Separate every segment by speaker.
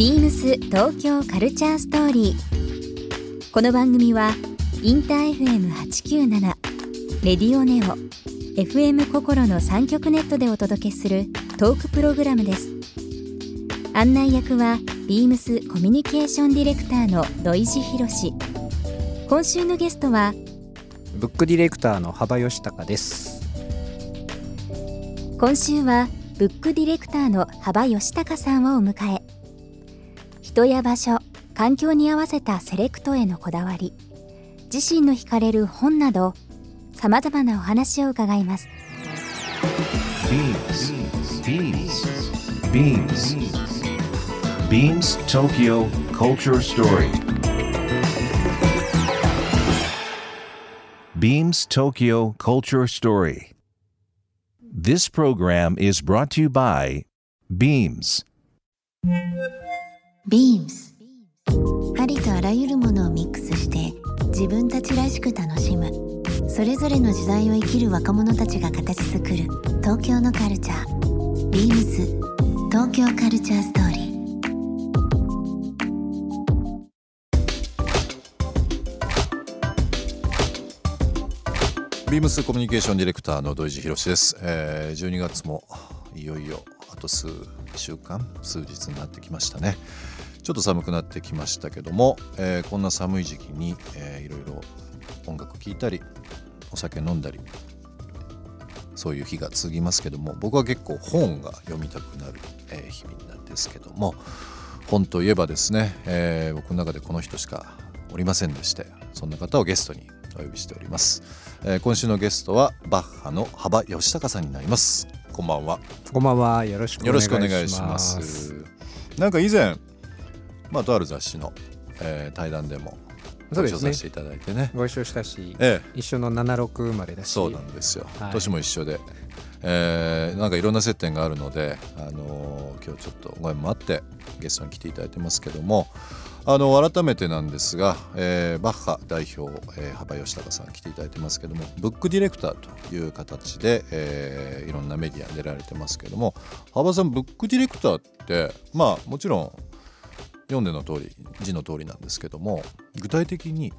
Speaker 1: ビームス東京カルチャーストーリー。この番組はインター FM897 レディオネオ FM 心の三極ネットでお届けするトークプログラムです。案内役はビームスコミュニケーションディレクターの土井博志。今週のゲストは
Speaker 2: ブックディレクターの幅義孝です
Speaker 1: 今週はブックディレクターの幅義孝さんをお迎え人や場所環境に合わせたセレクトへのこだわり自身の惹かれる本などさまざまなお話を伺います
Speaker 3: BeamsBeamsBeamsTokyo Culture Story Beams Tokyo Culture Story This program is brought to you by Beams
Speaker 4: Beams ありとあらゆるものをミックスして自分たちらしく楽しむ。それぞれの時代を生きる若者たちが形作る東京のカルチャー。Beams 東京カルチャーストーリー。
Speaker 5: ビームスコミュニケーションディレクターの土井博です、えー、12月もいよいよあと数週間数日になってきましたね。ちょっと寒くなってきましたけども、えー、こんな寒い時期に、えー、いろいろ音楽聴いたりお酒飲んだりそういう日が続きますけども僕は結構本が読みたくなる、えー、日々なんですけども本といえばですね、えー、僕の中でこの人しかおりませんでしてそんな方をゲストにお呼びしております、えー、今週のゲストはバッハの幅義孝さんになります。こんばんは。
Speaker 2: こんばんは。よろしくお願いし
Speaker 5: ます。なんか以前まあとある雑誌の、えー、対談でもご一緒させていただいてね、ね、
Speaker 2: ご一緒したし、ええ、一緒の76生まれだし。
Speaker 5: そうなんですよ、はい、年も一緒で、えー、なんかいろんな接点があるので、あのー、今日ちょっとご縁もあってゲストに来ていただいてますけどもあの改めてなんですが、えー、バッハ代表、えー、幅吉孝さん来ていただいてますけどもブックディレクターという形で、えー、いろんなメディアに出られてますけども幅さんブックディレクターってまあもちろん読んでの通り字の通りなんですけども具体的に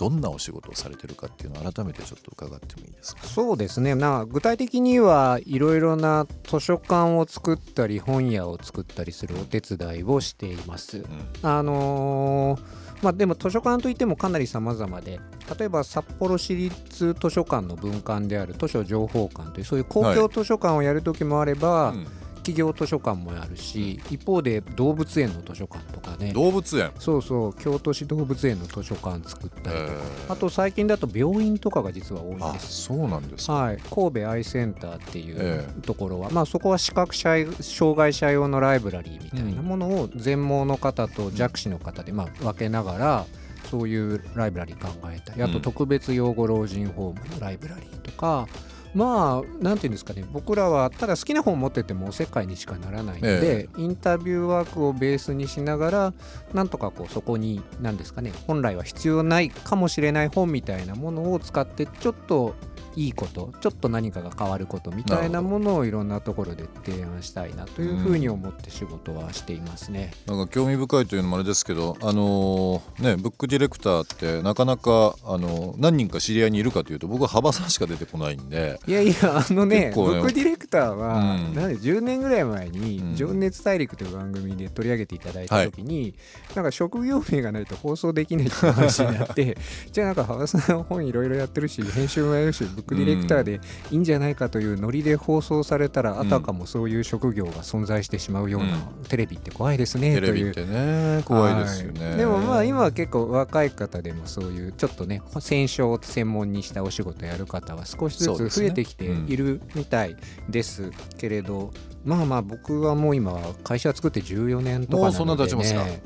Speaker 5: どんなお仕事をされてるかっていうのを改めてちょっと伺ってもいいですか？
Speaker 2: そうですね。な具体的にはいろいろな図書館を作ったり本屋を作ったりするお手伝いをしています。うん、あのーまあ、でも図書館といってもかなり様々で例えば札幌市立図書館の分館である図書情報館というそういう公共図書館をやる時もあれば、はいうん企業図書館もあるし、一方で動物園の図書館とかね。
Speaker 5: 動物園？
Speaker 2: そうそう京都市動物園の図書館作ったりとか。あと最近だと病院とかが実は多いです。
Speaker 5: そうなんです
Speaker 2: はい、神戸アイセンターっていうところは、まあ、そこは視覚障害者用のライブラリーみたいなものを全盲の方と弱視の方でまあ分けながらそういうライブラリー考えたりあと特別養護老人ホームのライブラリーとか、まあなんていうんですかね。僕らはただ好きな本を持っててもおせっかいにしかならないので、ええ、インタビューワークをベースにしながらなんとかこうそこに何ですかね。本来は必要ないかもしれない本みたいなものを使ってちょっといいことちょっと何かが変わることみたいなものをいろんなところで提案したいなというふうに思って仕事はしていますね。
Speaker 5: うん、なんか興味深いというのもあれですけど、あのー、ね、ブックディレクターってなかなか、あのー、何人か知り合いにいるかというと僕は幅さんしか出てこないんで
Speaker 2: いやいやあのね、ね、ブックディレクターは、うん、なんで10年ぐらい前に「情熱大陸」という番組で取り上げていただいた時に、はい、なんか職業名がないと放送できないって話になって じゃあなんか幅さん本いろいろやってるし編集もやるしディレクターでいいんじゃないかというノリで放送されたら、あたかもそういう職業が存在してしまうような、テレビって怖いですね
Speaker 5: という。テレビってね怖いですよね、
Speaker 2: はい、でもまあ今は結構若い方でもそういうちょっとね戦勝を専門にしたお仕事やる方は少しずつ増えてきているみたいですけれど、まあまあ僕はもう今会社作って14年とかなのでね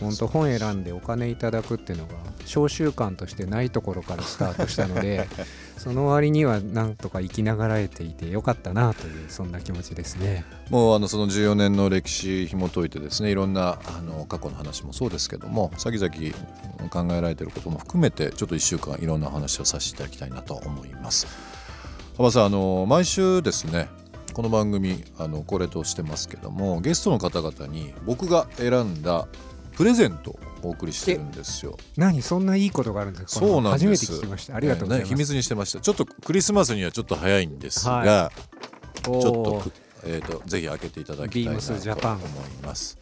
Speaker 2: 本当本選んでお金いただくっていうのが召習慣としてないところからスタートしたので その割にはなんとか生きながらえていてよかったなというそんな気持ちですね
Speaker 5: もうあのその14年の歴史紐解いてですねいろんなあの過去の話もそうですけども先々考えられていることも含めてちょっと1週間いろんな話をさせていただきたいなと思います。幅さんあの毎週ですねこの番組あのこれとしてますけどもゲストの方々に僕が選んだプレゼントをお送りしてるんですよ。
Speaker 2: 何？そんないいことがあるんです
Speaker 5: か？そうなんです
Speaker 2: 初めて聞きましたありがとうございます、
Speaker 5: ね、秘密にしてましたちょっとクリスマスにはちょっと早いんですが、はい、ちょっとえーと、ぜひ開けていただきたいなと思います。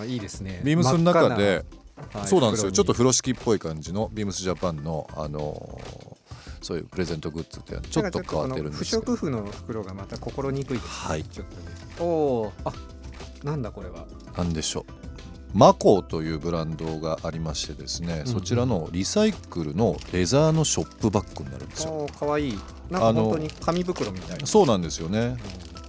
Speaker 2: あいいですね。
Speaker 5: ビームスの中で、はい、そうなんですよ。ちょっと風呂敷っぽい感じのビームスジャパンのあのー、そういうプレゼントグッズってちょっと変わってるんです
Speaker 2: けど。不織布の袋がまた心にくいね、
Speaker 5: はい。
Speaker 2: ちょっとね。おお、あ、なんだこれは。
Speaker 5: なんでしょう。マコーというブランドがありましてですね、うん、そちらのリサイクルのレザーのショップバッグになるんですよ。
Speaker 2: かわいい。なんか本当に紙袋みたいな。
Speaker 5: そうなんですよね。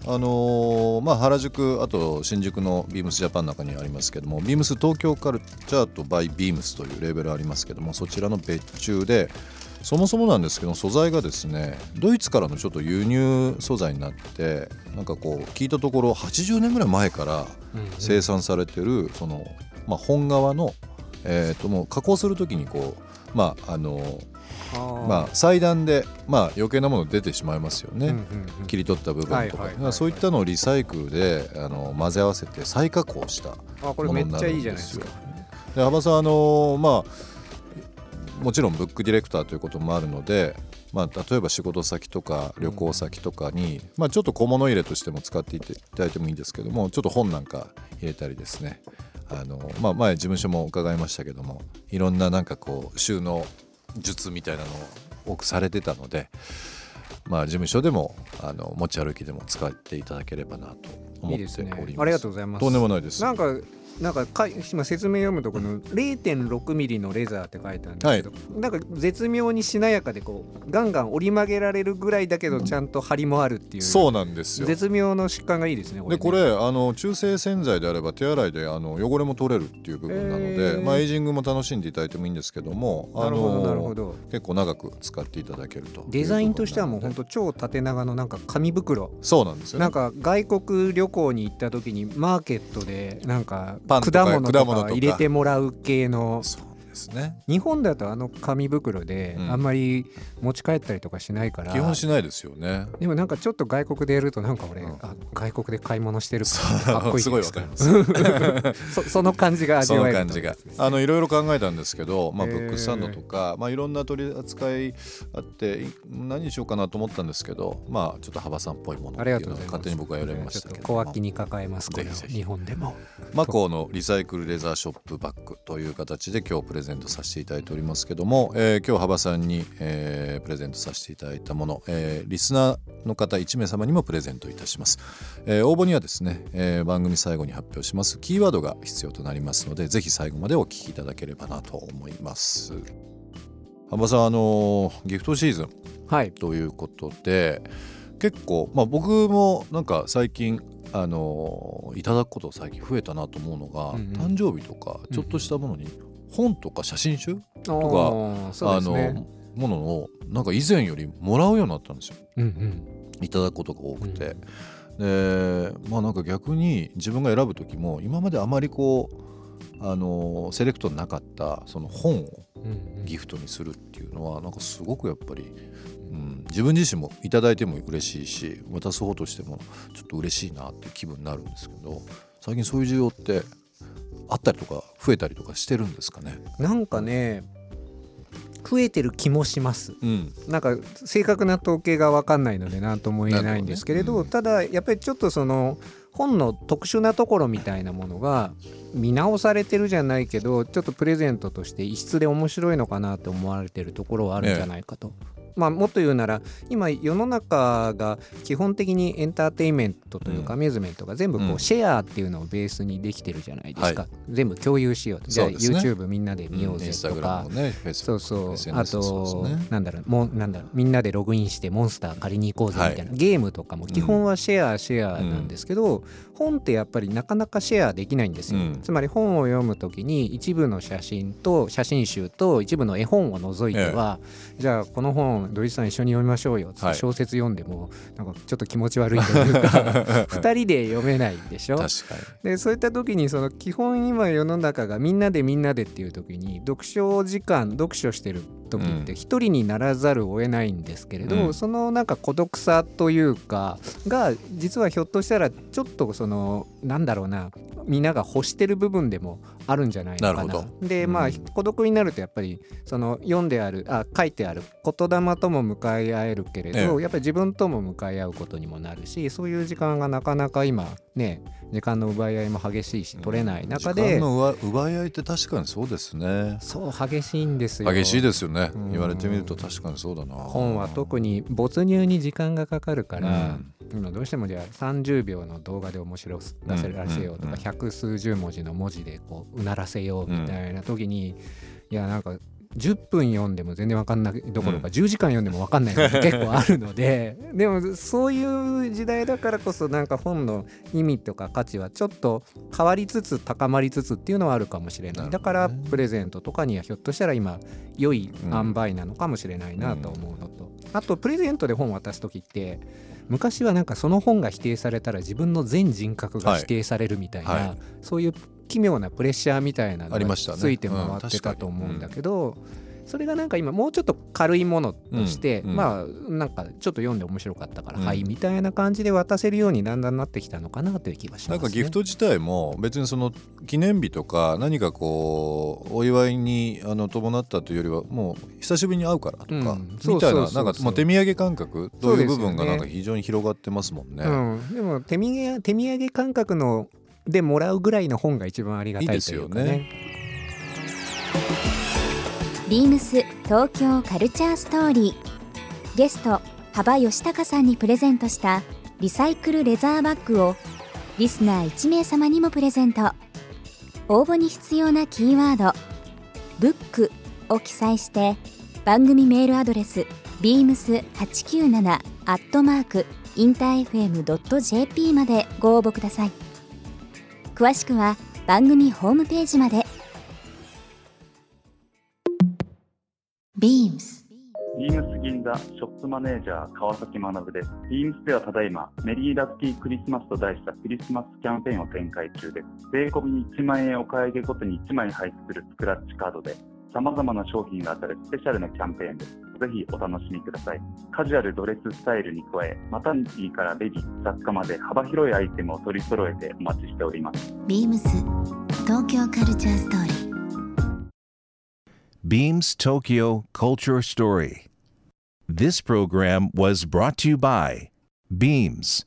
Speaker 5: あのー、まあ、原宿あと新宿のビームスジャパンの中にありますけどもビームス東京カルチャーとバイビームスというレーベルありますけどもそちらの別注でそもそもなんですけど素材がですねドイツからのちょっと輸入素材になってなんかこう聞いたところ80年ぐらい前から生産されてるその、まあ、本革の、えー、ともう加工する時にこうまああのー。まあ、裁断で、まあ、余計なもの出てしまいますよね、切り取った部分とか、そういったのをリサイクルであの混ぜ合わせて再加工したものになるんですよ。で幅さんあのまあもちろんブックディレクターということもあるので、まあ、例えば仕事先とか旅行先とかに、うん、まあ、ちょっと小物入れとしても使っていただいてもいいんですけどもちょっと本なんか入れたりですねあの、まあ、前事務所も伺いましたけどもいろんななんかこう収納術みたいなのを多くされてたので、まあ、事務所でもあの持ち歩きでも使っていただければなと思っております。いいね、
Speaker 2: ありがとうございます。
Speaker 5: とんでもないです。
Speaker 2: なんかなんかか今説明読むとこの0.6ミリのレザーって書いてあるんですけど、はい、なんか絶妙にしなやかでこうガンガン折り曲げられるぐらいだけどちゃんと張りもあるっていう。
Speaker 5: そうなんですよ。
Speaker 2: 絶妙の疾患がいいですね
Speaker 5: これね。でこれあの中性洗剤であれば手洗いであの汚れも取れるっていう部分なので、まあ、エイジングも楽しんでいただいてもいいんですけども
Speaker 2: なるほどなるほど。
Speaker 5: 結構長く使っていただけると
Speaker 2: デザインとしてはもう本当超縦長のなんか紙袋。
Speaker 5: そうなんですよ、
Speaker 2: ね、なんか外国旅行に行った時にマーケットでなんか果物とか。入れてもらう系の
Speaker 5: ですね。
Speaker 2: 日本だとあの紙袋であんまり持ち帰ったりとかしないから、
Speaker 5: 基本しないですよね。
Speaker 2: でもなんかちょっと外国でやるとなんか俺、うん、あ外国で買い物してる
Speaker 5: かっこいいすごいわかります。
Speaker 2: そ その感じが味わえる
Speaker 5: 感じが。あのいろいろ考えたんですけど、まあ、ブックスタンドとか、まあ、いろんな取り扱いあって何にしようかなと思ったんですけどまあちょっと幅さんっぽいものっていうのは勝手に僕は選びましたけど。
Speaker 2: 小脇に抱えますこれ日本でも
Speaker 5: マコーのリサイクルレザーショップバッグという形で今日プレゼントさせていただいておりますけども、えー、今日幅さんに、えー、プレゼントさせていただいたもの、えー、リスナーの方1名様にもプレゼントいたします、えー、応募にはですね、えー、番組最後に発表します。キーワードが必要となりますのでぜひ最後までお聞きいただければなと思います。幅さんあのギフトシーズン、はい、ということで結構、まあ、僕もなんか最近あのいただくこと最近増えたなと思うのが、うんうん、誕生日とかちょっとしたものに本とか写真集とか、あのものをなんか以前よりもらうようになったんですよ、うんうん、いただくことが多くて、うん、でまあなんか逆に自分が選ぶ時も今まであまりこうあのセレクトなかったその本をギフトにするっていうのはなんかすごくやっぱり、うん、自分自身も頂いても嬉しいし渡す方としてもちょっと嬉しいなっていう気分になるんですけど最近そういう需要ってあったりとか増えたりとかしてるんですかね？
Speaker 2: なんかね増えてる気もします、うん、なんか正確な統計が分かんないので何とも言えないんですけれど、ねうん、ただやっぱりちょっとその本の特殊なところみたいなものが見直されてるじゃないけどちょっとプレゼントとして異質で面白いのかなと思われてるところはあるんじゃないかとまあ、もっと言うなら今世の中が基本的にエンターテインメントというかアミューズメントが全部こうシェアっていうのをベースにできてるじゃないですか、はい、全部共有しようと。じゃあ YouTube みんなで見ようぜとか、うん。ね、そうそう。あと、ね、なんだろうもなんだろうみんなでログインしてモンスター借りに行こうぜみたいな、はい、ゲームとかも基本はシェアシェアなんですけど、うん、本ってやっぱりなかなかシェアできないんですよ、うん、つまり本を読む時に一部の写真と写真集と一部の絵本を除いては、ええ、じゃあこの本土井さん一緒に読みましょうよ。って小説読んでもなんかちょっと気持ち悪いというか 2人で読めないでしょ？でそういった時にその基本今世の中がみんなでみんなでっていう時に読書時間読書してる時って一人にならざるを得ないんですけれど、うん、そのなんか孤独さというかが実はひょっとしたらちょっとそのなんだろうなみんなが欲してる部分でもあるんじゃないのかな。でまあ、孤独になるとやっぱりその読んであるあ書いてある言霊とも向かい合えるけれど、ええ、やっぱり自分とも向かい合うことにもなるしそういう時間がなかなか今ね時間の奪い合いも激しいし取れない中で、
Speaker 5: 時間の奪い合いって確かにそうですね。
Speaker 2: そう激しいんですよ。
Speaker 5: 激しいですよね、うん、言われてみると確かにそうだな。
Speaker 2: 本は特に没入に時間がかかるから、うん、今どうしてもじゃあ30秒の動画で面白らせらせようとか、百数十文字の文字でこううならせようみたいな時に、いやなんか10分読んでも全然分かんないどころか、うん、10時間読んでも分かんないのが 結構あるのででもそういう時代だからこそなんか本の意味とか価値はちょっと変わりつつ高まりつつっていうのはあるかもしれない、だからプレゼントとかにはひょっとしたら今良い塩梅なのかもしれないなと思うのと、うん、あとプレゼントで本渡す時って昔はなんかその本が否定されたら自分の全人格が否定されるみたいな、はい。はい、そういう奇妙なプレッシャーみたいなのがついて回ってたと思うんだけど、それがなんか今もうちょっと軽いものとして、まあなんかちょっと読んで面白かったから、うん、はいみたいな感じで渡せるようにだんだんなってきたのかなという気がします、ね、
Speaker 5: なんかギフト自体も別にその記念日とか何かこうお祝いにあの伴ったというよりはもう久しぶりに会うからとか、みたいななんかもう手土産感覚という部分がなんか非常に広がってますもんね。
Speaker 2: ででも手土産手土産感覚のでもらうぐらいの本が一番ありがたいというかね。いいね
Speaker 1: ビームス東京カルチャーストーリー。ゲスト幅吉高さんにプレゼントしたリサイクルレザーバッグをリスナー1名様にもプレゼント。応募に必要なキーワード「ブック」を記載して番組メールアドレス beams897 アットマークインター FM.jp までご応募ください。詳しくは番組ホームページまで
Speaker 4: BEAMS
Speaker 6: ビームス銀座ショップマネージャー川崎学です。ビームスではただいまメリーラッキークリスマスと題したクリスマスキャンペーンを展開中です。税込みに1万円お買い上げごとに1枚入ってくるスクラッチカードで様々な商品が当たるスペシャルなキャンペーンです。ぜひお楽しみください。カジュアルドレススタイルに加え、マタニティからベビー、雑貨まで幅広いアイテムを取り揃えてお待ちしております。
Speaker 4: ビームス東京カルチャーストーリー
Speaker 3: Beams Tokyo Culture Story. This program was brought to you by Beams.